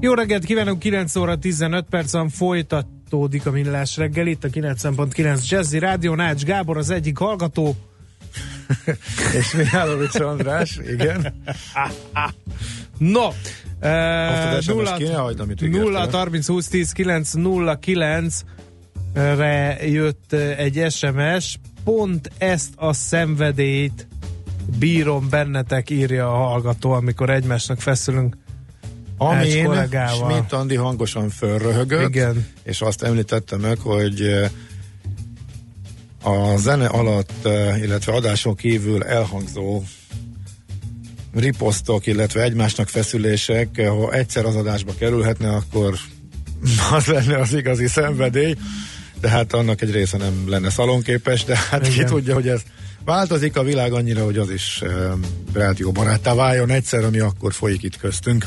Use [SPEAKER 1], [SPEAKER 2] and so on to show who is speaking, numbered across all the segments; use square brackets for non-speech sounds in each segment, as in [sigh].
[SPEAKER 1] Jó reggelt kívánok, 9 óra 15 percen folytatódik a millás reggel, itt a 9.9 Jazzy Rádió, Nács Gábor az egyik hallgató. [laughs]
[SPEAKER 2] És Mihálovics András, igen. [laughs]
[SPEAKER 1] no,
[SPEAKER 2] Azt az SMS kéne hagyd, amit
[SPEAKER 1] 0 30 20 10 9 0 9 re jött eh, egy SMS, pont ezt a szenvedélyt bírom bennetek, írja a hallgató, amikor egymásnak feszülünk
[SPEAKER 2] Amin
[SPEAKER 1] kollégával.
[SPEAKER 2] Schmidt Andi hangosan fölröhögött,
[SPEAKER 1] Igen.
[SPEAKER 2] és azt említette meg, hogy eh, a zene alatt, eh, illetve adáson kívül elhangzó riposztok, illetve egymásnak feszülések, eh, ha egyszer az adásba kerülhetne, akkor [laughs] az lenne az igazi szenvedély, de hát annak egy része nem lenne szalonképes, de hát
[SPEAKER 1] Igen.
[SPEAKER 2] ki tudja, hogy ez változik a világ annyira, hogy az is eh, rádióbaráttá váljon egyszer, ami akkor folyik itt köztünk.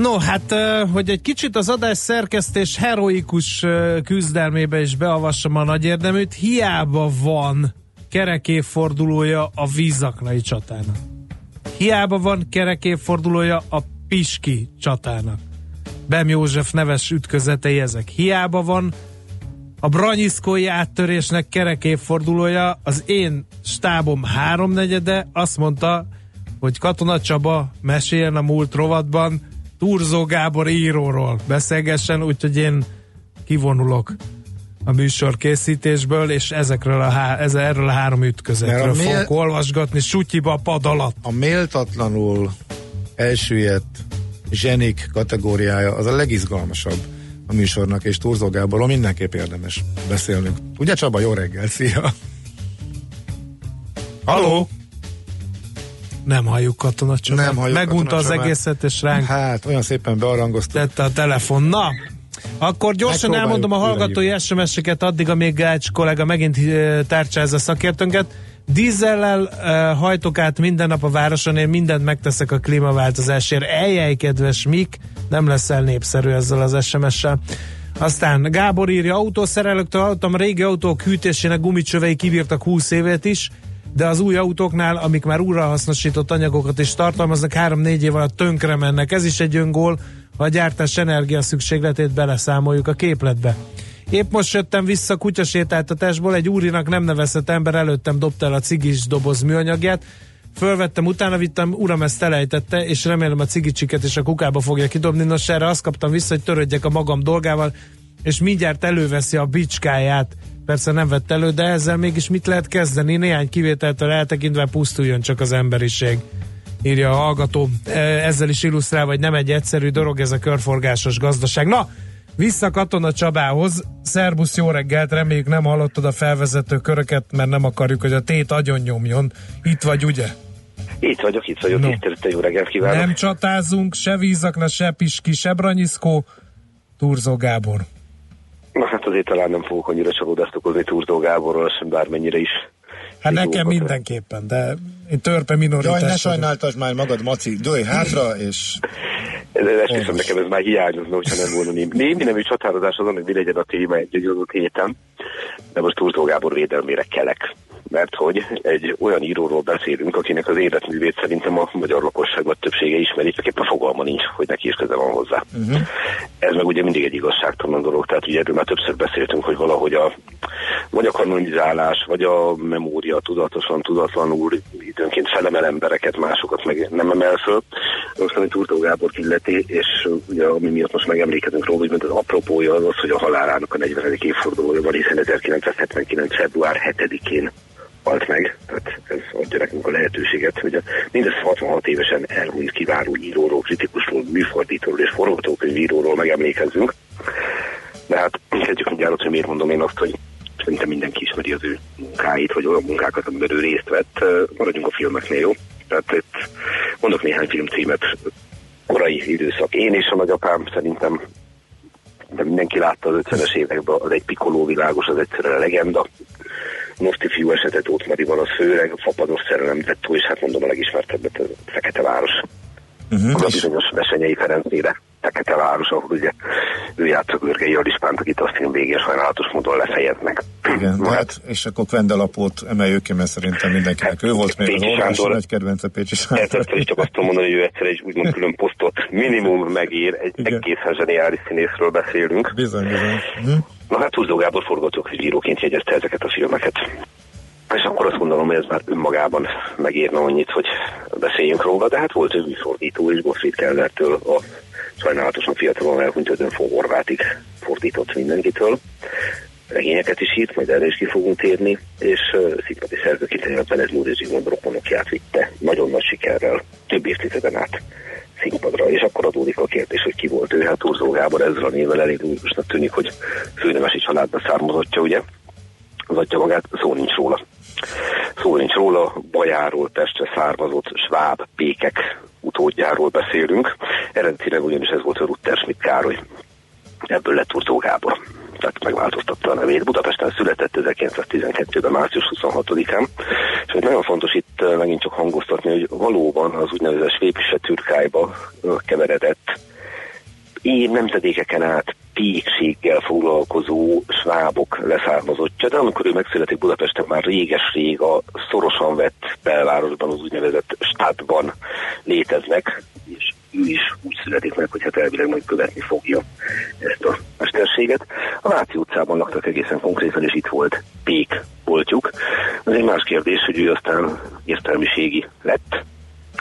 [SPEAKER 1] No, hát, hogy egy kicsit az adás szerkesztés heroikus küzdelmébe is beavassam a nagy érdeműt, hiába van kerekéfordulója a vízaknai csatának. Hiába van kerekéfordulója a Piski csatának. Bem József neves ütközetei ezek. Hiába van a Branyiszkói áttörésnek kerekéfordulója, az én stábom háromnegyede azt mondta, hogy Katona Csaba meséljen a múlt rovatban Turzó Gábor íróról beszélgessen, úgyhogy én kivonulok a műsor készítésből, és ezekről a há- ez, erről a három ütközetről
[SPEAKER 2] a mél-
[SPEAKER 1] fogok olvasgatni sutyiba a pad alatt.
[SPEAKER 2] a méltatlanul elsüllyedt zsenik kategóriája az a legizgalmasabb a műsornak, és Turzó Gáborról mindenképp érdemes beszélnünk. Ugye Csaba, jó reggel, szia! Halló!
[SPEAKER 1] Nem halljuk Katona Csaba.
[SPEAKER 2] Nem halljuk
[SPEAKER 1] Megunta az egészet, és ránk
[SPEAKER 2] Hát, olyan szépen bearangoztuk.
[SPEAKER 1] tette a telefon. Na, akkor gyorsan elmondom a hallgatói SMS-eket addig, amíg Gács kollega megint eh, tárcsázza szakértőnket. Dízellel uh, hajtok át minden nap a városon, én mindent megteszek a klímaváltozásért. Eljej, kedves Mik, nem leszel népszerű ezzel az SMS-sel. Aztán Gábor írja, autószerelőktől hallottam, régi autók hűtésének gumicsövei kibírtak 20 évet is, de az új autóknál, amik már újrahasznosított anyagokat is tartalmaznak, 3-4 év alatt tönkre mennek. Ez is egy öngól, ha a gyártás energia szükségletét beleszámoljuk a képletbe. Épp most jöttem vissza kutyasétáltatásból, egy úrinak nem nevezett ember előttem dobta el a cigis doboz műanyagját, Fölvettem, utána vittem, uram ezt elejtette, és remélem a cigicsiket is a kukába fogja kidobni. Nos, erre azt kaptam vissza, hogy törődjek a magam dolgával, és mindjárt előveszi a bicskáját. Persze nem vett elő, de ezzel mégis mit lehet kezdeni? Néhány kivételtől eltekintve pusztuljon csak az emberiség írja a hallgató. E, Ezzel is illusztrál, hogy nem egy egyszerű dolog ez a körforgásos gazdaság. Na, vissza Katona Csabához. Szerbusz, jó reggelt, reméljük nem hallottad a felvezető köröket, mert nem akarjuk, hogy a tét agyon nyomjon. Itt vagy, ugye?
[SPEAKER 3] Itt vagyok, itt vagyok,
[SPEAKER 1] No.
[SPEAKER 3] tisztelettel jó reggelt kívánok.
[SPEAKER 1] Nem csatázunk, se vízakna, se piski, se branyiszkó. Turzó Gábor.
[SPEAKER 3] Na hát azért talán nem fogok annyira csalódást okozni Turzó Gáborról, sem bármennyire is.
[SPEAKER 1] Hát nekem
[SPEAKER 3] Szigorúan.
[SPEAKER 1] mindenképpen, de én törpe minoritás.
[SPEAKER 2] Jaj, ne sajnáltasd már magad, Maci, dőj hátra, és
[SPEAKER 3] esküszöm nekem, ez már hiányozna, hogyha nem volna némi, némi nemű csatározás azon, hogy mi legyen a téma egy, egy adott héten. De most Turzó Gábor védelmére kelek. Mert hogy egy olyan íróról beszélünk, akinek az életművét szerintem a magyar lakosság vagy többsége ismeri, csak éppen fogalma nincs, hogy neki is köze van hozzá. Uh-huh. Ez meg ugye mindig egy igazságtalan dolog, tehát ugye erről már többször beszéltünk, hogy valahogy a vagy a kanonizálás, vagy a memória tudatosan, tudatlanul időnként felemel embereket, másokat meg nem emel föl. most ami Turtó Gábor illeti, és ugye ami miatt most megemlékezünk róla, hogy az apropója az az, hogy a halálának a 40. évfordulója van, hiszen 1979. február 7-én halt meg, tehát ez adja nekünk a lehetőséget, hogy a mindez 66 évesen elhunyt kiváló íróról, kritikusról, műfordítóról és forgatókönyvíróról megemlékezzünk. De hát kezdjük mindjárt, hogy miért mondom én azt, hogy szerintem mindenki ismeri az ő munkáit, vagy olyan munkákat, amiben ő részt vett. Maradjunk a filmeknél, jó? Tehát itt mondok néhány filmcímet. Korai időszak. Én és a nagyapám szerintem de mindenki látta az 50-es években, az egy pikoló világos, az egyszerűen a legenda. Moszti fiú esetet ott Mariban az főleg, a fapados szerelem tettó, és hát mondom a legismertebbet, a Fekete Város. Uh-huh. A bizonyos Vesenyei Ferencére Fekete Város, ahol ugye ő játszott Görgei Alispánt, akit a film végén sajnálatos módon lefejeznek.
[SPEAKER 2] Igen, de hát, és akkor Kvendelapót emeljük ki, mert szerintem mindenkinek hát, ő volt még Pécsi az orvos, nagy kedvence Pécsi Sándor.
[SPEAKER 3] Ezt is csak azt tudom mondani, hogy ő egyszer egy úgymond külön posztot minimum megír, egy Igen. egészen zseniális színészről beszélünk.
[SPEAKER 2] Bizony, bizony. Hm?
[SPEAKER 3] Na hát Húzdó Gábor forgatókönyvíróként jegyezte ezeket a filmeket. És akkor azt gondolom, hogy ez már önmagában megérne annyit, hogy beszéljünk róla, de hát volt ő műfordító is Gottfried Kellertől a sajnálatosan fiatalon elhunyt Ödönfó Horvátig fordított mindenkitől. Regényeket is írt, majd erre is ki fogunk térni, és uh, szimpati szerzőként a Benez Múr és Zsigmond rokonokját vitte nagyon nagy sikerrel több évtizeden át színpadra, és akkor adódik a kérdés, hogy ki volt ő, hát Urzó Gábor ezzel a névvel elég újusnak tűnik, hogy főnemesi családba származottja, ugye? Az adja magát, szó nincs róla. Szó nincs róla, Bajáról Pestre származott sváb pékek utódjáról beszélünk. Eredetileg ugyanis ez volt a Rutter Schmidt Károly. Ebből lett Urzó Gábor tehát megváltoztatta a nevét. Budapesten született 1912-ben, március 26-án, és hogy nagyon fontos itt megint csak hangoztatni, hogy valóban az úgynevezett Svépische Türkájba keveredett én nemzedékeken át pékséggel foglalkozó svábok leszármazottja, de amikor ő megszületik Budapesten már réges-rég a szorosan vett belvárosban, az úgynevezett stadban léteznek, és ő is úgy születik meg, hogy hát elvileg majd követni fogja ezt a mesterséget. A Váci utcában laktak egészen konkrétan, és itt volt pék boltjuk. Ez egy más kérdés, hogy ő aztán értelmiségi lett,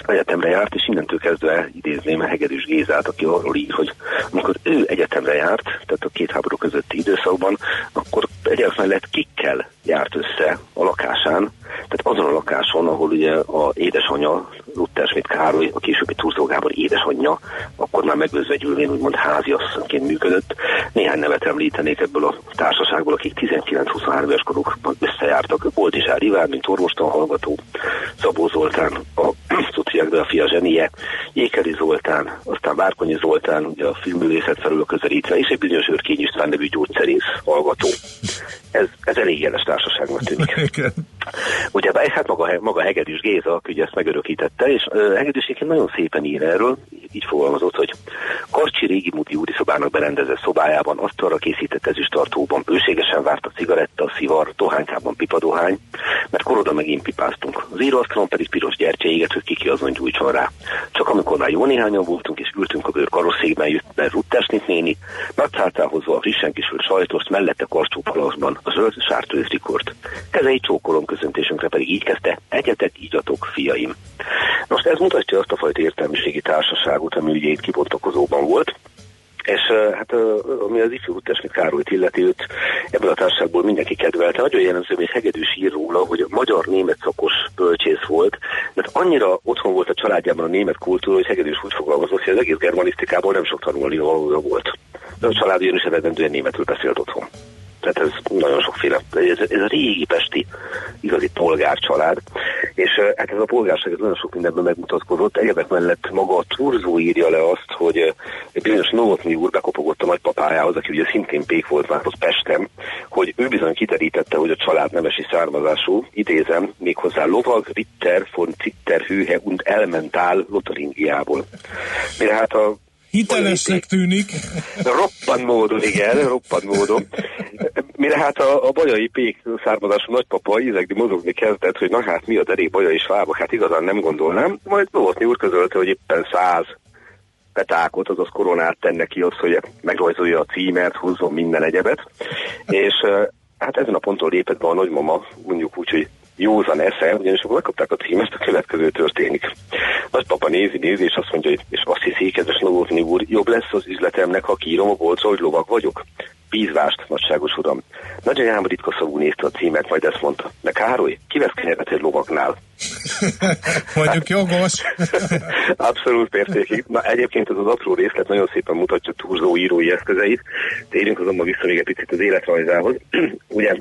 [SPEAKER 3] egyetemre járt, és innentől kezdve idézném Hegedűs Gézát, aki arról ír, hogy amikor ő egyetemre járt, tehát a két háború közötti időszakban, akkor egyáltalán lett kikkel járt össze a lakásán, tehát azon a lakáson, ahol ugye a édesanyja, Luther Schmidt Károly, a későbbi Turzó Gábor édesanyja, akkor már megözvegyülvén úgymond háziasszonyként működött. Néhány nevet említenék ebből a társaságból, akik 19-23 éves korukban összejártak. Volt is Rivár, mint orvostan hallgató, Szabó Zoltán, a [clears throat] a fia zsenie, Ékeli Zoltán, aztán Várkonyi Zoltán, ugye a filmművészet felül közelítve, és egy bizonyos Őrkény István nevű gyógyszerész hallgató. Ez, ez elég jeles társaságnak tűnik. ugye hát maga, maga Hegedűs Géza, aki ugye ezt megörökítette, és uh, Hegedűs nagyon szépen ír erről, így fogalmazott, hogy Karcsi régi múdi szobának berendezett szobájában asztalra készített ezüstartóban bőségesen várt a cigaretta, szivar, dohánykában pipadohány, mert koroda megint pipáztunk. Az íróasztalon pedig piros gyertya éget, hogy kiki azon gyújtson rá. Csak amikor már jó néhányan voltunk, és ültünk a bőr karosszékben, jött be Ruttersnit néni, nagyszáltál hozva a frissen kisült sajtost, mellette karcsú palaszban a zöld sártőzrikort. Kezei csókolom köszöntésünkre pedig így kezdte, egyetek, ígyatok, fiaim. Most ez mutatja azt a fajta értelmiségi társaságot, ami ugye itt kibontakozóban volt, és hát ami az ifjú Uttesmit Károlyt illeti, őt ebből a társaságból mindenki kedvelte. Nagyon jellemző, hogy Hegedűs ír róla, hogy magyar-német szakos bölcsész volt, mert annyira otthon volt a családjában a német kultúra, hogy Hegedűs úgy fogalmazott, hogy az egész germanisztikából nem sok tanulni volt. De a család is eredendően németül beszélt otthon tehát ez nagyon sokféle. Ez, ez a régi pesti igazi polgárcsalád, és hát ez a polgárság ez nagyon sok mindenben megmutatkozott. Egyebek mellett maga a Turzó írja le azt, hogy egy bizonyos Novotny úr bekopogott a nagypapájához, aki ugye szintén pék volt már ott Pestem, hogy ő bizony kiterítette, hogy a család nemesi származású, idézem, méghozzá lovag, Ritter, von Zitter, Hőhe und Elmentál Lotaringiából. Mire hát a
[SPEAKER 2] Hitelesnek tűnik.
[SPEAKER 3] Roppant módon, igen, roppant módon. Mire hát a, a bajai pék származású nagypapa ízegdi mozogni kezdett, hogy na hát mi a derék bajai svábok, hát igazán nem gondolnám. Majd Novotny úr közölte, hogy éppen száz petákot, azaz koronát tenne ki az, hogy megrajzolja a címert, húzzon minden egyebet. És hát ezen a ponton lépett be a nagymama, mondjuk úgy, hogy józan esze, ugyanis akkor megkapták a címest, a következő történik. Nagypapa nézi, nézi, és azt mondja, hogy és azt hiszi, kedves Novotny úr, jobb lesz az üzletemnek, ha kiírom a bolcra, hogy lovag vagyok. Bízvást, nagyságos uram. Nagyanyám ritka szavú nézte a címet, majd ezt mondta. De Károly, kivesz kenyeret egy lovagnál? [laughs]
[SPEAKER 1] Mondjuk jogos. [laughs]
[SPEAKER 3] Abszolút értékig. Na egyébként ez az apró részlet nagyon szépen mutatja Turzó írói eszközeit. Térjünk azonban vissza még egy picit az életrajzához. [clears throat] Ugye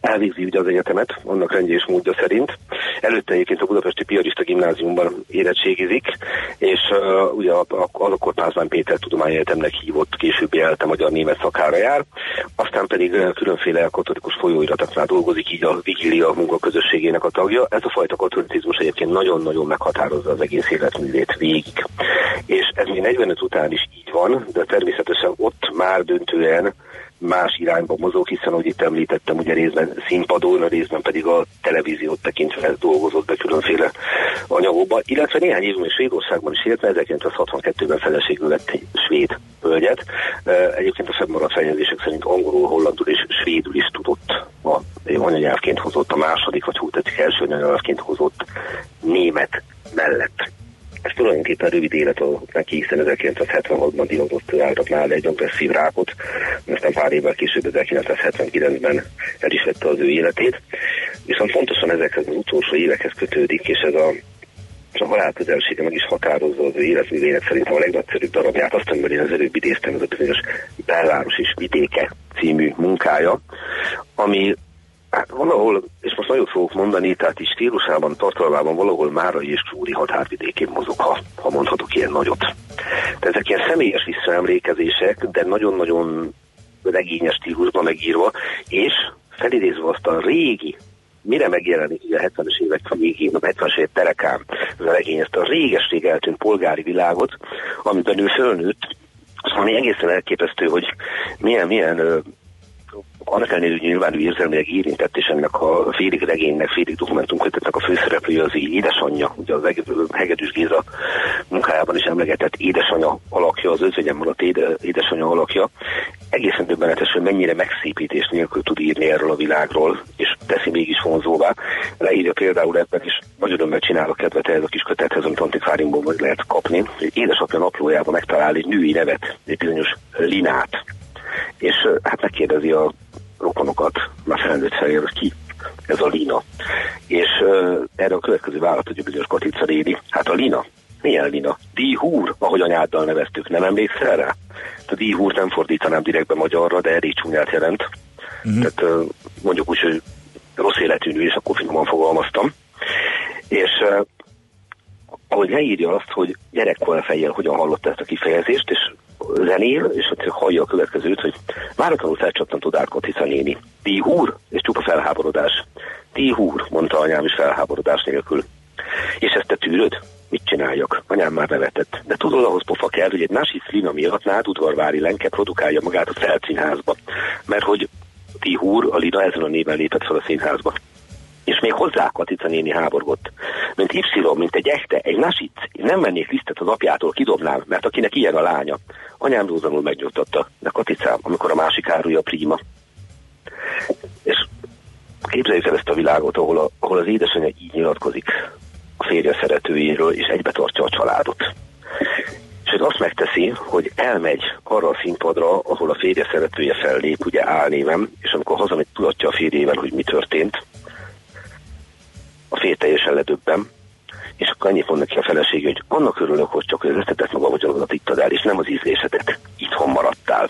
[SPEAKER 3] elvégzi ugye az egyetemet, annak rendje és módja szerint. Előtte egyébként a Budapesti Piarista Gimnáziumban érettségizik, és uh, ugye az akkor Pázmány Péter Tudományegyetemnek hívott későbbi elte magyar-német szakára jár, aztán pedig uh, különféle katolikus folyóiratoknál dolgozik, így a Vigilia munkaközösségének a tagja. Ez a fajta katolicizmus egyébként nagyon-nagyon meghatározza az egész életművét végig. És ez még 45 után is így van, de természetesen ott már döntően más irányba mozog, hiszen, ahogy itt említettem, ugye részben színpadon, részben pedig a televíziót tekintve dolgozott be különféle anyagokba, illetve néhány évben Svédországban is élt, 1962-ben feleségül lett egy svéd hölgyet. Egyébként a fennmaradt feljegyzések szerint angolul, hollandul és svédül is tudott a anyanyelvként hozott a második, vagy hú, tetszik első anyanyelvként hozott német mellett. Ez tulajdonképpen rövid élet neki, hiszen 1976-ban diagnosztizáltak állatnál egy agresszív rákot, aztán pár évvel később 1979-ben el is vette az ő életét. Viszont fontosan ezekhez az utolsó évekhez kötődik, és ez a a halál közelsége meg is határozza az ő életművének szerintem a legnagyszerűbb darabját, azt, amivel én az előbb idéztem, ez a bizonyos Belváros és vidéke című munkája, ami Hát valahol, és most nagyot fogok mondani, tehát is stílusában, tartalmában valahol Márai és Csúri határvidékén mozog, ha, ha mondhatok ilyen nagyot. Tehát ezek ilyen személyes visszaemlékezések, de nagyon-nagyon regényes stílusban megírva, és felidézve azt a régi, mire megjelenik a 70-es évek végén, a 70-es évek terekán, ez a regény, ezt a réges-rég eltűnt polgári világot, amiben ő fölnőtt, az valami egészen elképesztő, hogy milyen, milyen annak ellenére, hogy nyilván ő érzelmileg érintett, és ennek a félig regénynek, félig dokumentumkötetnek a főszereplője az édesanyja, ugye az Hegedűs Géza munkájában is emlegetett édesanyja alakja, az özvegyem alatt éde, édesanyja alakja, egészen döbbenetes, hogy mennyire megszépítés nélkül tud írni erről a világról, és teszi mégis vonzóvá. Leírja például ebben is, nagy örömmel csinálok kedvet ehhez a kis kötethez, amit antikváriumból meg lehet kapni. Édesapja naplójában megtalál egy női nevet, egy bizonyos Linát, és hát megkérdezi a rokonokat, már felnőtt fejjel, hogy ki ez a Lina. És uh, erre a következő vállalat, hogy bizonyos Katica Rédi, hát a Lina, milyen Lina? Díhúr, ahogy anyáddal neveztük, nem emlékszel rá? A díhúr nem fordítanám direktbe magyarra, de elég csúnyát jelent. Uh-huh. Tehát uh, mondjuk úgy, hogy rossz életű nő, és akkor finoman fogalmaztam. És uh, ahogy leírja azt, hogy gyerekkor fejjel hogyan hallotta ezt a kifejezést, és zenél, és ott hallja a következőt, hogy váratlanul felcsattant odát Katica néni. Ti húr, és csupa felháborodás. Ti húr, mondta anyám is felháborodás nélkül. És ezt te tűröd? Mit csináljak? Anyám már nevetett. De tudod, ahhoz pofa kell, hogy egy másik Lina miatt nád udvarvári lenke produkálja magát a felszínházba. Mert hogy ti húr, a Lina ezen a néven lépett fel a színházba és még hozzá Katica néni háborgott. Mint Y, mint egy echte, egy nasic, nem vennék lisztet az apjától, kidobnám, mert akinek ilyen a lánya. Anyám dúzanul megnyugtatta, de Katicám, amikor a másik árulja a príma. És képzeljük el ezt a világot, ahol, a, ahol az édesanyja így nyilatkozik a férje szeretőjéről, és egybe tartja a családot. És ez azt megteszi, hogy elmegy arra a színpadra, ahol a férje szeretője fellép, ugye álnévem, és amikor hazamegy, tudatja a férjével, hogy mi történt, a fél teljesen ledöbben, és akkor annyit mond neki a feleség, hogy annak örülök, hogy csak az összetett maga vagyonodat ittad el, és nem az ízlésedet. Itthon maradtál.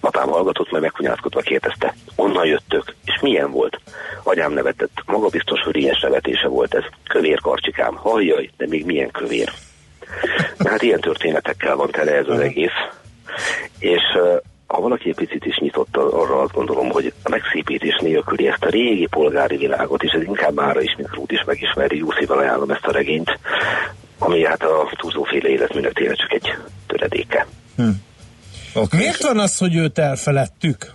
[SPEAKER 3] Apám hallgatott, majd megkunyázkodva kérdezte, onnan jöttök, és milyen volt? Anyám nevetett, maga biztos, hogy ilyen nevetése volt ez. Kövér karcsikám, halljaj, de még milyen kövér. Hát ilyen történetekkel van tele ez az egész. És ha valaki egy picit is nyitott arra azt gondolom, hogy a megszépítés nélküli ezt a régi polgári világot, és ez inkább mára is, mint Rút is megismeri, jó szívvel ajánlom ezt a regényt, ami hát a túlzóféle életműnek tényleg csak egy töredéke. Hm.
[SPEAKER 1] Okay. Miért van az, hogy őt elfeledtük?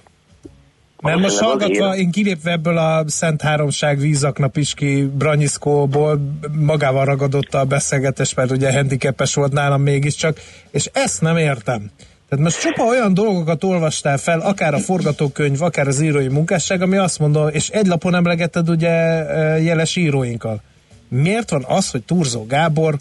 [SPEAKER 1] Mert most hallgatva, én kilépve ebből a Szent Háromság vízakna Piski Branyiszkóból magával ragadott a beszélgetés, mert ugye handicapes volt nálam mégiscsak, és ezt nem értem. Tehát most csupa olyan dolgokat olvastál fel, akár a forgatókönyv, akár az írói munkásság, ami azt mondom, és egy lapon emlegeted ugye jeles íróinkkal. Miért van az, hogy Turzó Gábor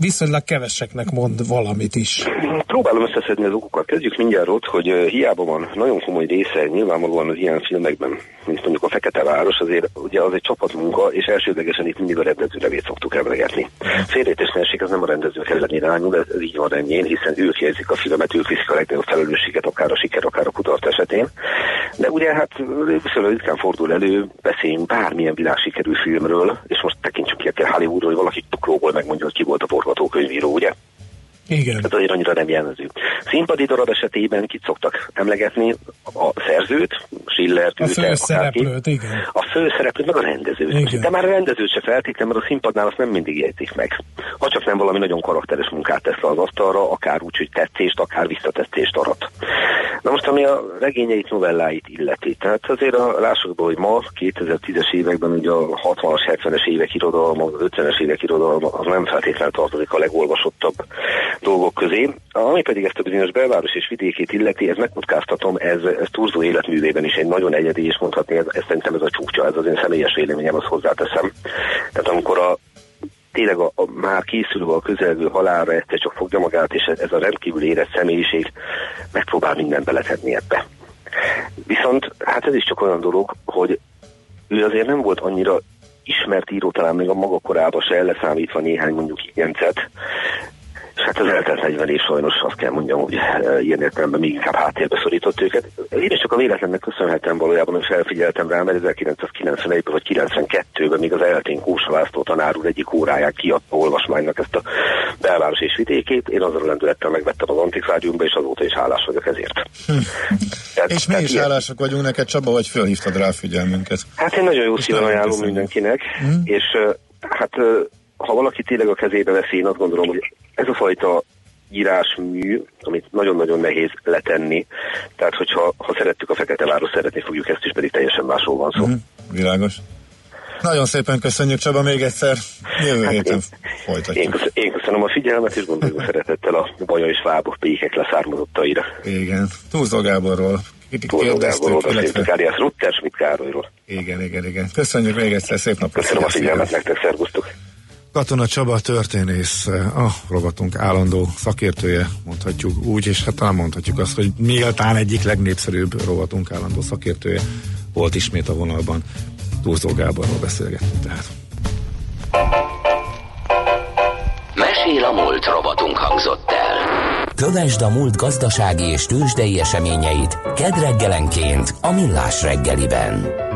[SPEAKER 1] viszonylag keveseknek mond valamit is.
[SPEAKER 3] Próbálom összeszedni az okokat. Kezdjük mindjárt ott, hogy hiába van nagyon komoly része nyilvánvalóan az ilyen filmekben, mint mondjuk a Fekete Város, azért ugye az egy csapatmunka, és elsődlegesen itt mindig a rendező nevét szoktuk emlegetni. Félrejtésnelség az nem a rendezők ellen irányul, ez, ez így van rendjén, hiszen ők jelzik a filmet, ők viszik a legnagyobb felelősséget, akár a siker, akár a kudarc esetén. De ugye hát viszonylag ritkán fordul elő, beszéljünk bármilyen világsikerű filmről, és most tekintsük ki a Hollywoodról, hogy valaki tukróból megmondja, hogy ki volt a forgatókönyvíró, ugye?
[SPEAKER 1] Igen.
[SPEAKER 3] Ez azért annyira nem jellemző. Színpadi darab esetében kit szoktak emlegetni? A szerzőt, Schillert,
[SPEAKER 1] a főszereplőt, igen.
[SPEAKER 3] A főszereplőt, meg a rendezőt. Igen. De már a rendezőt se feltétlenül, mert a színpadnál azt nem mindig értik meg. Ha csak nem valami nagyon karakteres munkát tesz az asztalra, akár úgy, hogy tetszést, akár visszatetszést arat. Na most, ami a regényeit, novelláit illeti. Tehát azért a, lássuk be, hogy ma, 2010-es években, ugye a 60-as, 70-es évek irodalma, 50-es évek irodalma, az nem feltétlenül tartozik a legolvasottabb dolgok közé. Ami pedig ezt a bizonyos belváros és vidékét illeti, ez megkockáztatom, ez, ez Turzó életművében is egy nagyon egyedi, és mondhatni, ez, ez szerintem ez a csúcsa, ez az én személyes véleményem, azt hozzáteszem. Tehát amikor a tényleg a, a már készülő a közelgő halálra egyszer csak fogja magát, és ez a rendkívül érett személyiség megpróbál mindent beletenni ebbe. Viszont hát ez is csak olyan dolog, hogy ő azért nem volt annyira ismert író, talán még a maga korában se leszámítva néhány mondjuk ilyencet, és hát az eltelt 40 év sajnos azt kell mondjam, hogy eh, ilyen értelemben még inkább háttérbe szorított őket. Én is csak a véletlennek köszönhetem valójában, hogy felfigyeltem rá, mert 1991-ben vagy 92-ben még az eltén Kósa László tanár úr egyik óráján kiadta olvasmánynak ezt a belváros és vidékét. Én azzal a lendülettel megvettem az antikváriumba, és azóta is hálás vagyok ezért. Hm.
[SPEAKER 2] Tehát, és mi is ilyen... hálások vagyunk neked, Csaba, hogy felhívtad rá a figyelmünket.
[SPEAKER 3] Hát én nagyon jó szíven ajánlom mindenkinek, hm? és hát ha valaki tényleg a kezébe veszi, én azt gondolom, hogy ez a fajta írásmű, amit nagyon-nagyon nehéz letenni. Tehát, hogyha ha szerettük a Fekete Város, szeretni fogjuk ezt is, pedig teljesen másról van szó. Mm,
[SPEAKER 2] világos. Nagyon szépen köszönjük Csaba még egyszer. Jövő hát héten én, folytatjuk.
[SPEAKER 3] Én, köszönöm, én köszönöm a figyelmet, és gondolom szeretettel a baja és fábok pékek leszármazottaira.
[SPEAKER 2] Igen. Túlzó Gáborról
[SPEAKER 3] Túlzó Gáborról, illetve Káriász Rutter, Schmidt Károlyról.
[SPEAKER 2] Igen, igen, igen. Köszönjük még egyszer, szép napot.
[SPEAKER 3] Köszönöm a figyelmet nektek, szervusztok.
[SPEAKER 2] Katona Csaba történész, a rovatunk állandó szakértője, mondhatjuk úgy, és hát talán mondhatjuk azt, hogy méltán egyik legnépszerűbb rovatunk állandó szakértője volt ismét a vonalban. Turzó Gáborról beszélgettünk tehát.
[SPEAKER 4] Mesél a múlt rovatunk hangzott el. Kövesd a múlt gazdasági és tőzsdei eseményeit kedreggelenként a Millás reggeliben.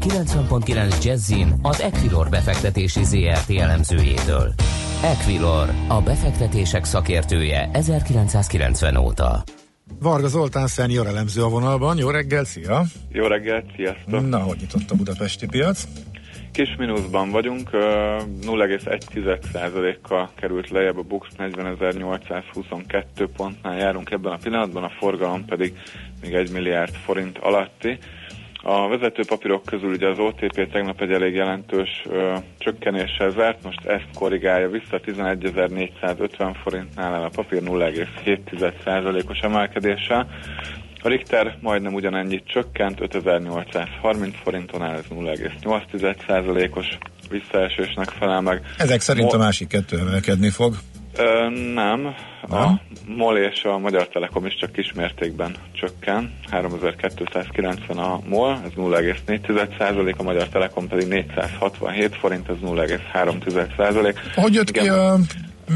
[SPEAKER 4] A 90.9 Jazzin az Equilor befektetési ZRT elemzőjétől. Equilor, a befektetések szakértője 1990 óta.
[SPEAKER 2] Varga Zoltán szenior elemző a vonalban. Jó reggel, szia!
[SPEAKER 5] Jó reggelt, sziasztok!
[SPEAKER 2] Na, hogy nyitott a budapesti piac?
[SPEAKER 5] Kis mínuszban vagyunk, 0,1%-kal került lejjebb a Bux 40.822 pontnál járunk ebben a pillanatban, a forgalom pedig még 1 milliárd forint alatti. A vezető papírok közül ugye az OTP tegnap egy elég jelentős ö, csökkenéssel zárt, most ezt korrigálja vissza 11.450 forintnál el a papír 0,7%-os emelkedéssel. A Richter majdnem ugyanennyit csökkent, 5830 forinton áll, ez 0,8%-os visszaesésnek felel meg.
[SPEAKER 2] Ezek szerint a másik kettő emelkedni fog.
[SPEAKER 5] Ö, nem. A MOL és a Magyar Telekom is csak kismértékben csökken. 3290 a MOL, ez 0,4%, a Magyar Telekom pedig 467 forint, ez 0,3%.
[SPEAKER 2] Hogy jött Igen. ki a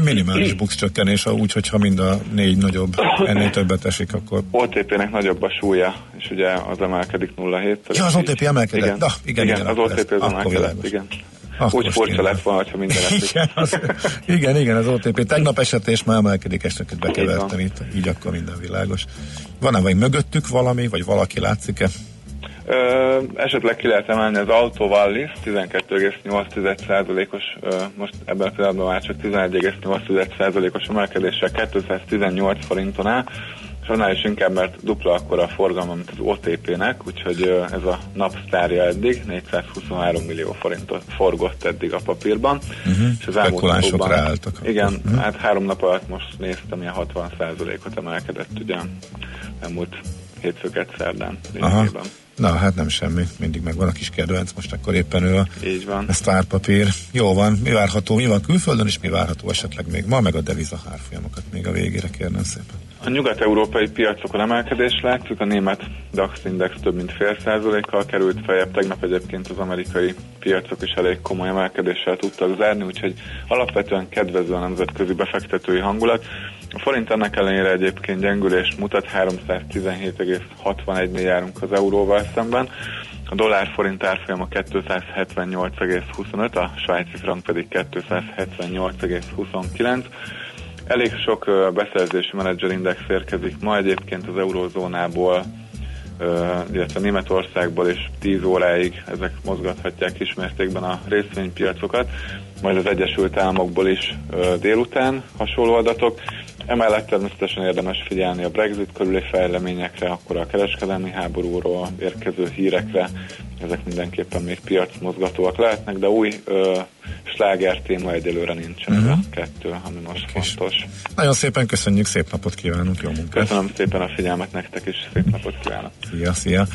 [SPEAKER 2] minimális bux csökkenés, úgy, hogyha mind a négy nagyobb ennél többet esik, akkor...
[SPEAKER 5] OTP-nek nagyobb a súlya, és ugye az emelkedik 0,7.
[SPEAKER 2] Ja, az OTP emelkedett?
[SPEAKER 5] Igen,
[SPEAKER 2] Na, igen,
[SPEAKER 5] igen,
[SPEAKER 2] igen,
[SPEAKER 5] az OTP az emelkedett, igen. Akkor Úgy furcsa lett volna, ha minden [laughs]
[SPEAKER 2] igen, az, igen, igen, az OTP tegnap esett, és már emelkedik, és bekevertem itt, így akkor minden világos. Van-e vagy mögöttük valami, vagy valaki látszik-e?
[SPEAKER 5] Ö, esetleg ki lehet emelni az Autovallis 12,8%-os, most ebben a pillanatban már csak 11,8%-os emelkedéssel 218 forinton áll, és annál is inkább, mert dupla akkor a forgalma, mint az OTP-nek, úgyhogy ez a napsztárja eddig 423 millió forintot forgott eddig a papírban.
[SPEAKER 2] Uh-huh. És az elmúlt napokban.
[SPEAKER 5] Igen, uh-huh. hát három nap alatt most néztem, ilyen 60%-ot emelkedett ugye elmúlt hétfőket szerdán lényegében.
[SPEAKER 2] Na, hát nem semmi, mindig megvan a kis kedvenc, most akkor éppen ő a
[SPEAKER 5] Így van.
[SPEAKER 2] a sztárpapír. Jó van, mi várható, mi van külföldön, és mi várható esetleg még ma, meg a deviza hárfolyamokat még a végére kérnem szépen.
[SPEAKER 5] A nyugat-európai piacokon emelkedés látszik, a német DAX index több mint fél százalékkal került feljebb, tegnap egyébként az amerikai piacok is elég komoly emelkedéssel tudtak zárni, úgyhogy alapvetően kedvező a nemzetközi befektetői hangulat. A forint ennek ellenére egyébként gyengülést mutat, 317,61-nél járunk az euróval szemben. A dollár forint árfolyama 278,25, a svájci frank pedig 278,29. Elég sok beszerzési menedzserindex érkezik ma egyébként az eurózónából, uh, illetve Németországból is 10 óráig ezek mozgathatják kismértékben a részvénypiacokat, majd az Egyesült Államokból is délután hasonló adatok. Emellett természetesen érdemes figyelni a Brexit körüli fejleményekre, akkor a kereskedelmi háborúról érkező hírekre, ezek mindenképpen még piacmozgatóak lehetnek, de új ö, sláger téma egyelőre nincsen, uh-huh. ez a mhm. kettő, ami most Kis. fontos.
[SPEAKER 2] Nagyon szépen köszönjük, szép napot kívánunk, jó munkát!
[SPEAKER 5] Köszönöm szépen a figyelmet nektek is, szép napot kívánok!
[SPEAKER 2] Szia, szia!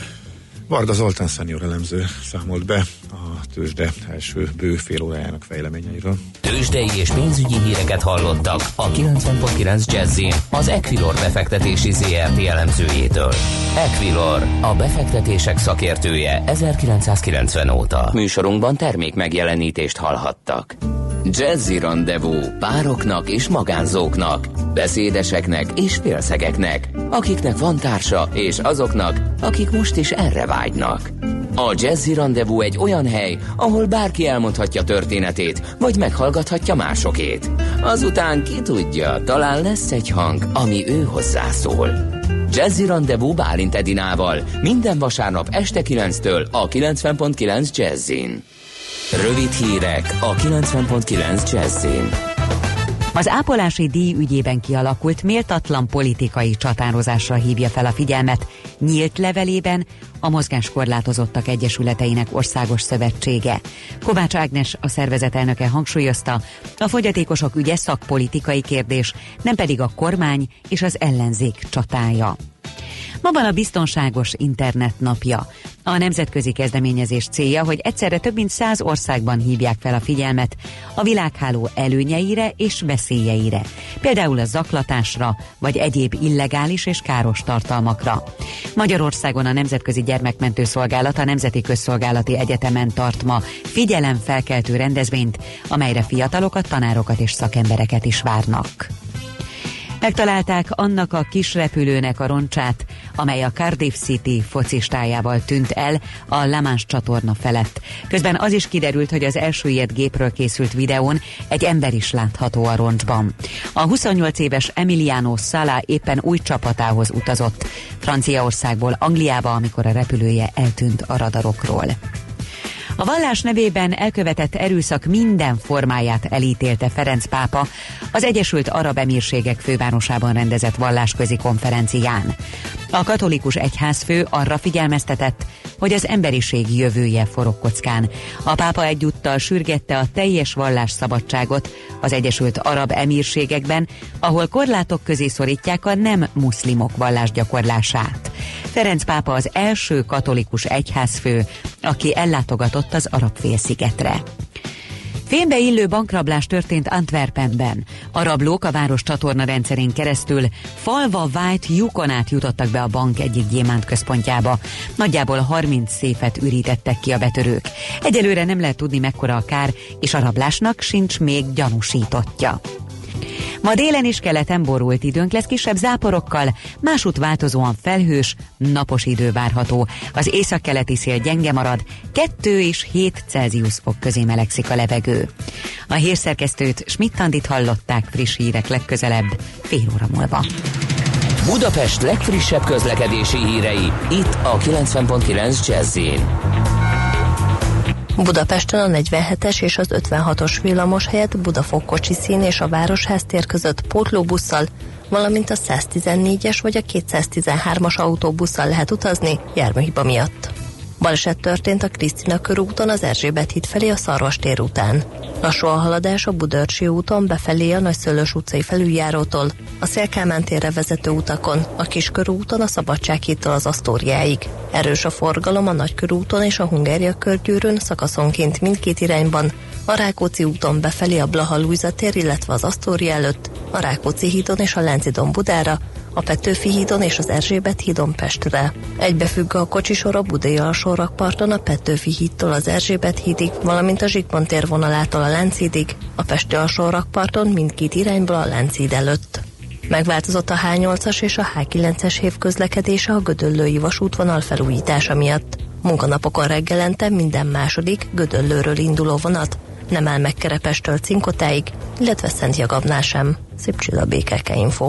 [SPEAKER 2] Varga Zoltán szenior elemző számolt be a tőzsde első bő fél órájának fejleményeiről.
[SPEAKER 4] Tőzsdei és pénzügyi híreket hallottak a 90.9 jazz az Equilor befektetési ZRT elemzőjétől. Equilor, a befektetések szakértője 1990 óta. Műsorunkban termék megjelenítést hallhattak. Jazzy Rendezvú pároknak és magánzóknak, beszédeseknek és félszegeknek, akiknek van társa és azoknak, akik most is erre vágynak. A Jazzy Rendezvú egy olyan hely, ahol bárki elmondhatja történetét, vagy meghallgathatja másokét. Azután ki tudja, talán lesz egy hang, ami ő hozzászól. Jazzy Rendezvú Bálint Edinával minden vasárnap este 9-től a 90.9 Jazzin. Rövid hírek a 90.9 Jazzin.
[SPEAKER 6] Az ápolási díj ügyében kialakult méltatlan politikai csatározásra hívja fel a figyelmet. Nyílt levelében a Mozgáskorlátozottak Egyesületeinek Országos Szövetsége. Kovács Ágnes, a szervezet elnöke hangsúlyozta, a fogyatékosok ügye szakpolitikai kérdés, nem pedig a kormány és az ellenzék csatája. Ma van a biztonságos internet napja. A nemzetközi kezdeményezés célja, hogy egyszerre több mint száz országban hívják fel a figyelmet a világháló előnyeire és veszélyeire, például a zaklatásra vagy egyéb illegális és káros tartalmakra. Magyarországon a Nemzetközi Gyermekmentő Szolgálat a Nemzeti Közszolgálati Egyetemen tart ma figyelemfelkeltő rendezvényt, amelyre fiatalokat, tanárokat és szakembereket is várnak. Megtalálták annak a kis repülőnek a roncsát, amely a Cardiff City focistájával tűnt el a La Manche csatorna felett. Közben az is kiderült, hogy az első ilyet gépről készült videón egy ember is látható a roncsban. A 28 éves Emiliano Sala éppen új csapatához utazott Franciaországból Angliába, amikor a repülője eltűnt a radarokról. A vallás nevében elkövetett erőszak minden formáját elítélte Ferenc pápa az Egyesült Arab Emírségek fővárosában rendezett vallásközi konferencián. A katolikus egyházfő arra figyelmeztetett, hogy az emberiség jövője forog kockán. A pápa egyúttal sürgette a teljes vallásszabadságot az Egyesült Arab Emírségekben, ahol korlátok közé szorítják a nem muszlimok vallásgyakorlását. Ferenc pápa az első katolikus egyházfő, aki ellátogatott az arab félszigetre. Fénybe illő bankrablás történt Antwerpenben. A rablók a város csatorna rendszerén keresztül falva vájt lyukon át jutottak be a bank egyik gyémánt központjába. Nagyjából 30 széfet ürítettek ki a betörők. Egyelőre nem lehet tudni mekkora a kár, és a rablásnak sincs még gyanúsítottja. Ma délen is keleten borult időnk lesz kisebb záporokkal, másút változóan felhős, napos idő várható. Az északkeleti szél gyenge marad, 2 és 7 Celsius fok közé melegszik a levegő. A hírszerkesztőt Schmidt-Tandit hallották friss hírek legközelebb, fél óra múlva.
[SPEAKER 4] Budapest legfrissebb közlekedési hírei, itt a 90.9 jazz
[SPEAKER 7] Budapesten a 47-es és az 56-os villamos helyett Budafok szín és a Városház tér között pótlóbusszal, valamint a 114-es vagy a 213-as autóbusszal lehet utazni járműhiba miatt. Baleset történt a Krisztina körúton az Erzsébet híd felé a Szarvastér után. Lassú a haladás a Budörsi úton befelé a Nagyszőlős utcai felüljárótól, a Szélkámán térre vezető utakon, a Kiskörúton a Szabadsághídtól az Asztóriáig. Erős a forgalom a Nagykörúton és a Hungária körgyűrűn szakaszonként mindkét irányban, a Rákóczi úton befelé a Blaha tér, illetve az Asztória előtt, a Rákóczi hídon és a Láncidon Budára, a Petőfi hídon és az Erzsébet hídon Pestre. Egybefügg a kocsisor a Budai alsórakparton a Petőfi hídtól az Erzsébet hídig, valamint a Zsigmond tér vonalától a Lánchídig, a Pesti alsórakparton mindkét irányból a Lánchíd előtt. Megváltozott a H8-as és a H9-es hév közlekedése a Gödöllői vasútvonal felújítása miatt. Munkanapokon reggelente minden második Gödöllőről induló vonat nem áll meg Kerepestől Cinkotáig, illetve Szent Jagabnál sem. Szép csilla békeke info.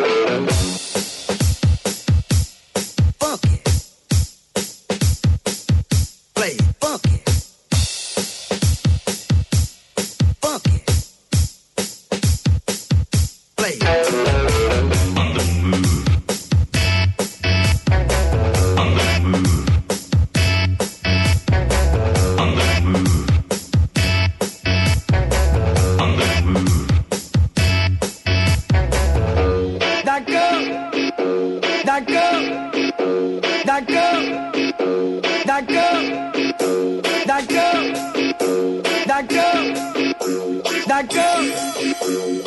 [SPEAKER 8] back up.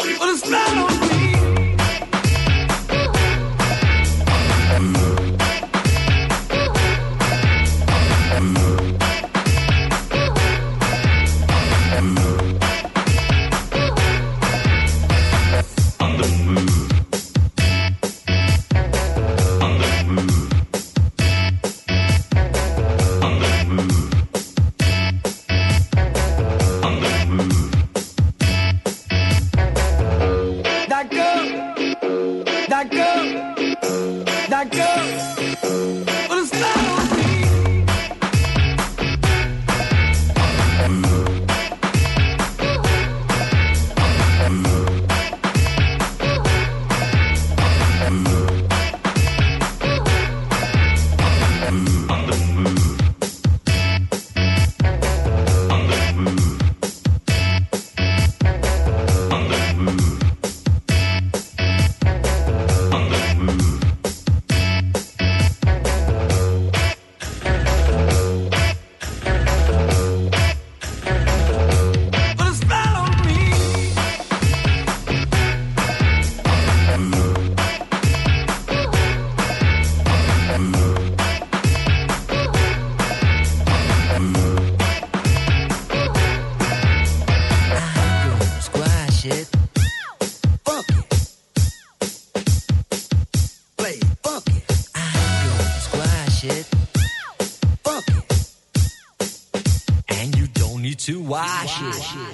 [SPEAKER 8] 是。
[SPEAKER 4] 是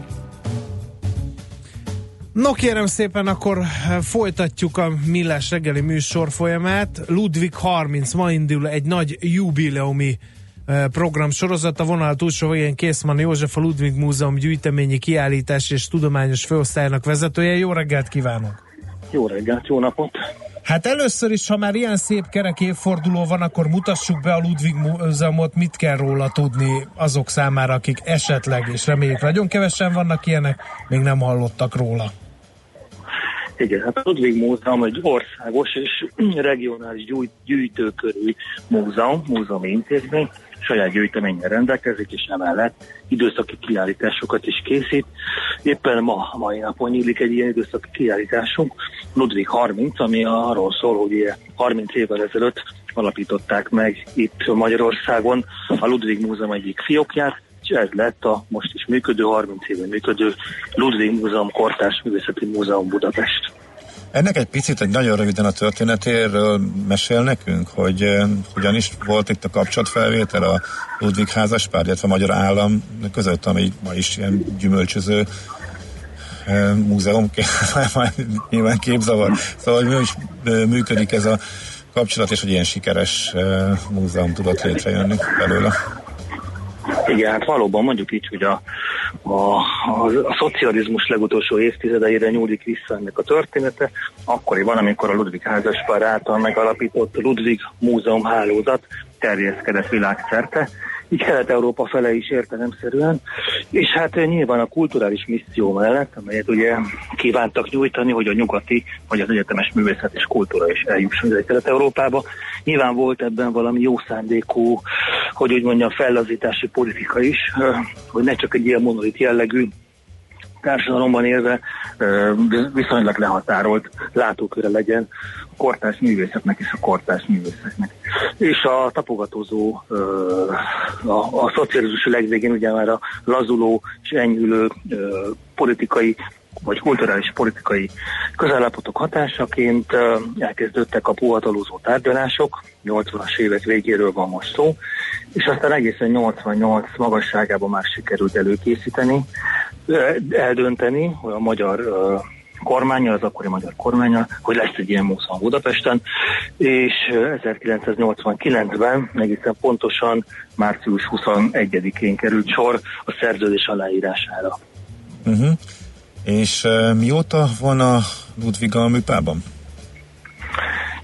[SPEAKER 1] No kérem szépen, akkor folytatjuk a Millás reggeli műsor folyamát. Ludwig 30, ma indul egy nagy jubileumi program sorozat. A vonal túlsó végén Készman József, a Ludwig Múzeum gyűjteményi kiállítás és tudományos főosztálynak vezetője. Jó reggelt kívánok!
[SPEAKER 9] Jó reggelt, jó napot!
[SPEAKER 1] Hát először is, ha már ilyen szép kerek évforduló van, akkor mutassuk be a Ludwig Múzeumot, mit kell róla tudni azok számára, akik esetleg, és reméljük nagyon kevesen vannak ilyenek, még nem hallottak róla.
[SPEAKER 9] Igen, hát a Ludwig Múzeum egy országos és [clears throat] regionális gyűjtőkörű múzeum, múzeumi intézmény, saját gyűjteményen rendelkezik, és emellett időszaki kiállításokat is készít. Éppen ma, mai napon nyílik egy ilyen időszaki kiállításunk, Ludwig 30, ami arról szól, hogy 30 évvel ezelőtt alapították meg itt Magyarországon a Ludwig Múzeum egyik fiókját, ez lett a most is működő, 30 éve működő Ludwig Múzeum Kortárs Művészeti Múzeum Budapest.
[SPEAKER 2] Ennek egy picit, egy nagyon röviden a történetéről mesél nekünk, hogy uh, hogyan is volt itt a kapcsolatfelvétel a Ludwig házaspár, illetve a magyar állam között, ami ma is ilyen gyümölcsöző uh, múzeum, [laughs] nyilván képzavar. Szóval hogy is működik ez a kapcsolat, és hogy ilyen sikeres múzeum tudott létrejönni belőle.
[SPEAKER 9] Igen, hát valóban mondjuk így, hogy a, a, a, a szocializmus legutolsó évtizedeire nyúlik vissza ennek a története. Akkoriban, amikor a Ludwig házaspár által megalapított Ludwig Múzeum hálózat terjeszkedett világszerte, így Kelet-Európa fele is értelemszerűen, és hát nyilván a kulturális misszió mellett, amelyet ugye kívántak nyújtani, hogy a nyugati vagy az egyetemes művészet és kultúra is eljusson Kelet-Európába. Nyilván volt ebben valami jó szándékú, hogy úgy mondjam, fellazítási politika is, hogy ne csak egy ilyen monolit jellegű társadalomban élve viszonylag lehatárolt látóköre legyen a kortárs művészetnek és a kortárs művészeknek. És a tapogatózó, a, a szocializmus legvégén ugye már a lazuló és enyhülő politikai vagy kulturális politikai közállapotok hatásaként elkezdődtek a puhatalózó tárgyalások, 80-as évek végéről van most szó, és aztán egészen 88 magasságában már sikerült előkészíteni, eldönteni, hogy a magyar kormánya, az akkori magyar kormánya, hogy lesz egy ilyen múzeum Budapesten, és 1989-ben egészen pontosan március 21-én került sor a szerződés aláírására.
[SPEAKER 2] Uh-huh. És uh, mióta van a Ludwig a műpában?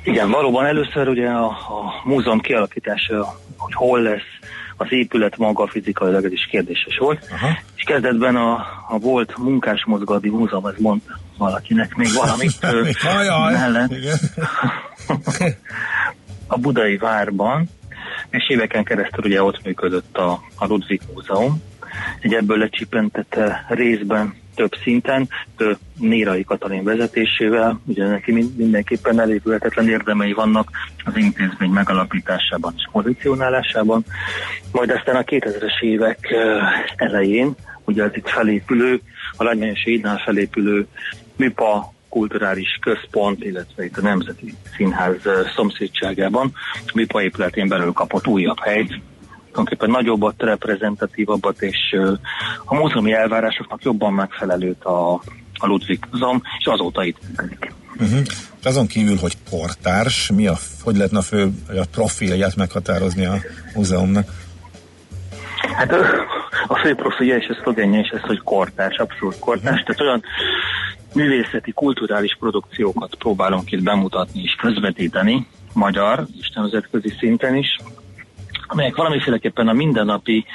[SPEAKER 9] Igen, valóban először ugye a, a múzeum kialakítása, hogy hol lesz az épület maga fizikailag ez is kérdéses volt. Aha. És kezdetben a, a volt munkásmozgalmi múzeum, ez mond valakinek még valamit [laughs] mellett. [laughs] a budai várban, és éveken keresztül ugye ott működött a, a Ludwig Múzeum, egy ebből lecsipentett részben több szinten, több Nérai Katalin vezetésével, ugye neki mindenképpen elévülhetetlen érdemei vannak az intézmény megalapításában és pozícionálásában. Majd aztán a 2000-es évek elején, ugye az itt felépülő, a Lágymányos Édnál felépülő MIPA kulturális központ, illetve itt a Nemzeti Színház szomszédságában MIPA épületén belül kapott újabb helyt, tulajdonképpen nagyobbat, reprezentatívabbat, és a múzeumi elvárásoknak jobban megfelelőt a, a Ludwig Múzeum, és azóta itt működik.
[SPEAKER 2] Uh-huh. Azon kívül, hogy portárs, mi a, hogy lehetne a fő a profilját meghatározni a múzeumnak?
[SPEAKER 9] Hát a fő profilja és a szlogenje is ez, hogy kortárs, abszolút kortárs, tehát olyan művészeti, kulturális produkciókat próbálunk itt bemutatni és közvetíteni, magyar és nemzetközi szinten is, amelyek valamiféleképpen a mindennapi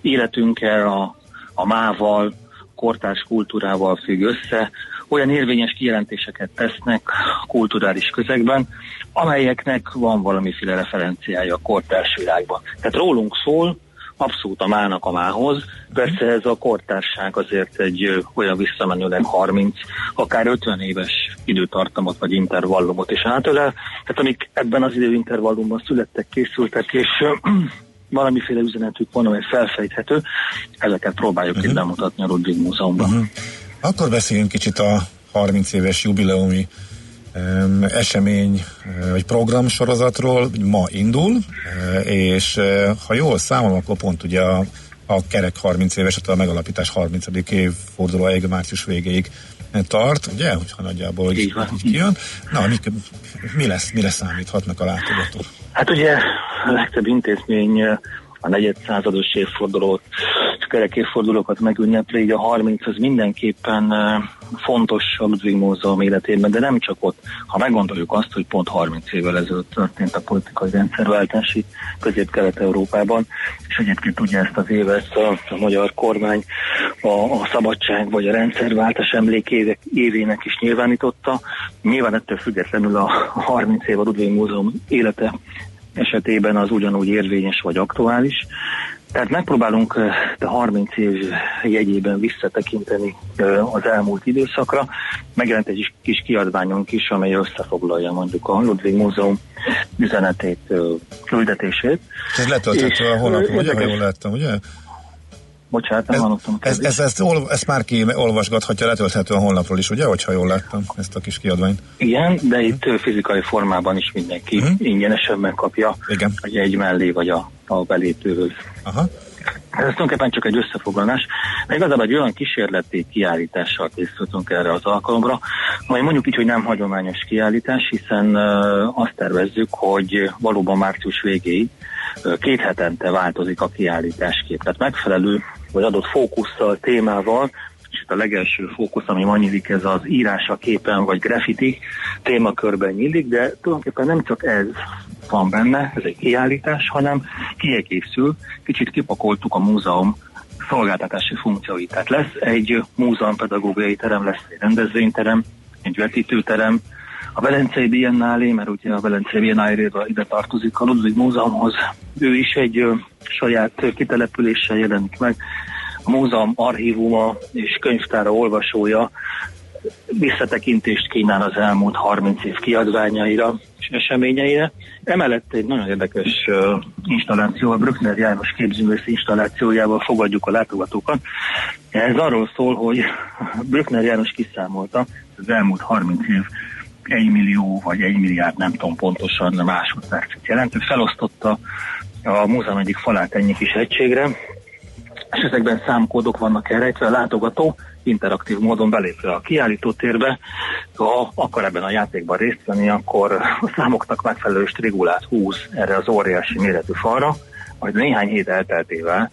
[SPEAKER 9] életünkkel, a, a mával, kortárs kultúrával függ össze, olyan érvényes kijelentéseket tesznek kulturális közegben, amelyeknek van valamiféle referenciája a kortárs világban. Tehát rólunk szól, abszolút a mának a mához. Persze ez a kortárság azért egy olyan visszamenőleg 30, akár 50 éves időtartamot vagy intervallumot is átölel. Tehát amik ebben az időintervallumban születtek, készültek, és [clears throat] valamiféle üzenetük van, amely felfejthető, ezeket próbáljuk uh-huh. itt bemutatni a Ludwig Múzeumban. Uh-huh.
[SPEAKER 2] Akkor beszéljünk kicsit a 30 éves jubileumi um, esemény vagy programsorozatról. Ma indul, és ha jól számolom, akkor pont ugye a, a kerek 30 éves, tehát a megalapítás 30. évfordulóig, március végéig tart, ugye, hogyha nagyjából így, így, kijön. Na, mi, mi, lesz, mire számíthatnak a látogatók?
[SPEAKER 9] Hát ugye a legtöbb intézmény a negyed százados évfordulót, kerek évfordulókat megünnepli, így a 30 az mindenképpen fontos a Ludwig életében, de nem csak ott. Ha meggondoljuk azt, hogy pont 30 évvel ezelőtt történt a politikai rendszerváltási közép-kelet-európában, és egyébként ugye ezt az évet a, a magyar kormány a, a szabadság vagy a rendszerváltás emlékének évének is nyilvánította. Nyilván ettől függetlenül a 30 év a Ludwig Múzeum élete esetében az ugyanúgy érvényes vagy aktuális. Tehát megpróbálunk a 30 év jegyében visszatekinteni az elmúlt időszakra. Megjelent egy kis kiadványunk is, amely összefoglalja mondjuk a Ludwig Múzeum üzenetét, küldetését.
[SPEAKER 2] Ez letölthető a honlapon, ugye, ha jól láttam, ugye?
[SPEAKER 9] Bocsánat, nem
[SPEAKER 2] ez,
[SPEAKER 9] hallottam.
[SPEAKER 2] Ez, ez, ezt, ol, ezt már ki olvasgathatja, letölthető a honlapról is, ugye, hogyha jól láttam ezt a kis kiadványt?
[SPEAKER 9] Igen, de itt uh-huh. fizikai formában is mindenki uh-huh. ingyenesen megkapja, Igen. vagy egy mellé, vagy a, a belépőhöz. Aha. Ez tulajdonképpen csak egy összefoglalás. De igazából egy olyan kísérleti kiállítással készültünk erre az alkalomra, amely mondjuk így, hogy nem hagyományos kiállítás, hiszen azt tervezzük, hogy valóban március végéig két hetente változik a kiállításkép. Tehát megfelelő vagy adott fókusszal, témával, és itt a legelső fókusz, ami ma nyílik, ez az írás a képen, vagy graffiti témakörben nyílik, de tulajdonképpen nem csak ez van benne, ez egy kiállítás, hanem kiegészül, kicsit kipakoltuk a múzeum szolgáltatási funkcióit. Tehát lesz egy múzeumpedagógiai terem, lesz egy rendezvényterem, egy vetítőterem, a Velencei Biennálé, mert ugye a Velencei Biennálé ide tartozik a Ludwig Múzeumhoz, ő is egy saját kitelepüléssel jelenik meg. A múzeum archívuma és könyvtára olvasója visszatekintést kínál az elmúlt 30 év kiadványaira és eseményeire. Emellett egy nagyon érdekes uh, installáció, a Brückner János képzőművész installációjával fogadjuk a látogatókat. Ez arról szól, hogy [laughs] Brückner János kiszámolta az elmúlt 30 év egy millió vagy egy milliárd, nem tudom pontosan másodpercet jelent. Ő felosztotta a múzeum egyik falát ennyi kis egységre, és ezekben számkódok vannak elrejtve, a látogató interaktív módon belépve a kiállítótérbe, ha akar ebben a játékban részt venni, akkor a számoknak megfelelő strigulát húz erre az óriási méretű falra, majd néhány hét elteltével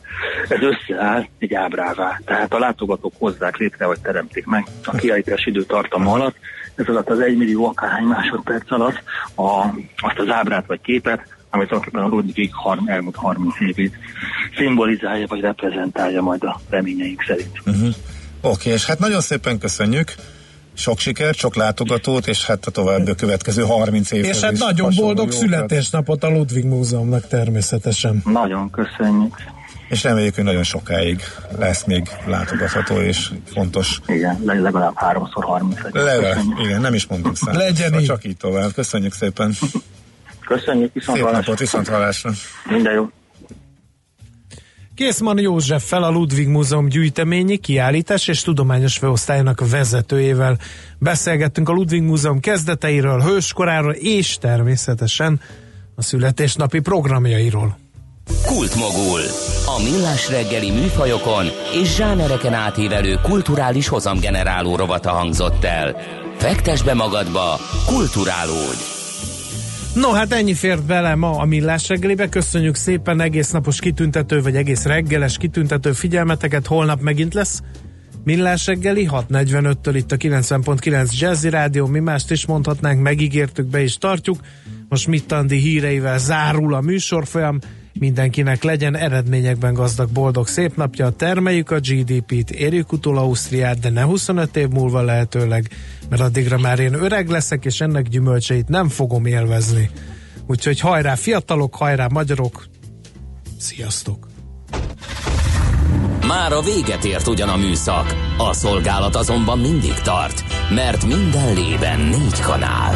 [SPEAKER 9] ez összeáll egy ábrává. Tehát a látogatók hozzák létre, vagy teremtik meg a kiállítás időtartama alatt, ez alatt az egy millió akárhány másodperc alatt a, azt az ábrát vagy képet, amit tulajdonképpen a Ludwig elmúlt 30 évét szimbolizálja, vagy reprezentálja majd a reményeink szerint.
[SPEAKER 2] Uh-huh. Oké, és hát nagyon szépen köszönjük sok sikert, sok látogatót, és hát a további következő 30 évhez
[SPEAKER 1] És hát nagyon boldog jókat. születésnapot a Ludwig Múzeumnak természetesen.
[SPEAKER 9] Nagyon köszönjük.
[SPEAKER 2] És reméljük, hogy nagyon sokáig lesz még látogatható és fontos.
[SPEAKER 9] Igen, legalább háromszor 30
[SPEAKER 2] Legalább, igen, nem is mondunk számot.
[SPEAKER 1] Legyen szóval
[SPEAKER 2] Csak így tovább. Köszönjük szépen.
[SPEAKER 9] Köszönjük, viszont
[SPEAKER 2] Szép napot, viszont hallásra.
[SPEAKER 9] Minden jó.
[SPEAKER 1] Készman József fel a Ludwig Múzeum gyűjteményi, kiállítás és tudományos főosztályának vezetőjével. Beszélgettünk a Ludwig Múzeum kezdeteiről, hőskoráról és természetesen a születésnapi programjairól.
[SPEAKER 4] Kultmogul. A millás reggeli műfajokon és zsánereken átívelő kulturális hozamgeneráló rovata hangzott el. Fektes be magadba, kulturálódj!
[SPEAKER 1] No, hát ennyi fért bele ma a Millás reggelibe. Köszönjük szépen egész napos kitüntető, vagy egész reggeles kitüntető figyelmeteket. Holnap megint lesz Millás reggeli, 6.45-től itt a 90.9 Jazzy Rádió. Mi mást is mondhatnánk, megígértük, be is tartjuk. Most Mittandi híreivel zárul a műsorfolyam. Mindenkinek legyen eredményekben gazdag, boldog, szép napja. Termeljük a GDP-t, érjük utol Ausztriát, de ne 25 év múlva lehetőleg, mert addigra már én öreg leszek, és ennek gyümölcseit nem fogom élvezni. Úgyhogy hajrá fiatalok, hajrá magyarok, sziasztok!
[SPEAKER 4] Már a véget ért ugyan a műszak, a szolgálat azonban mindig tart, mert minden lében négy kanál.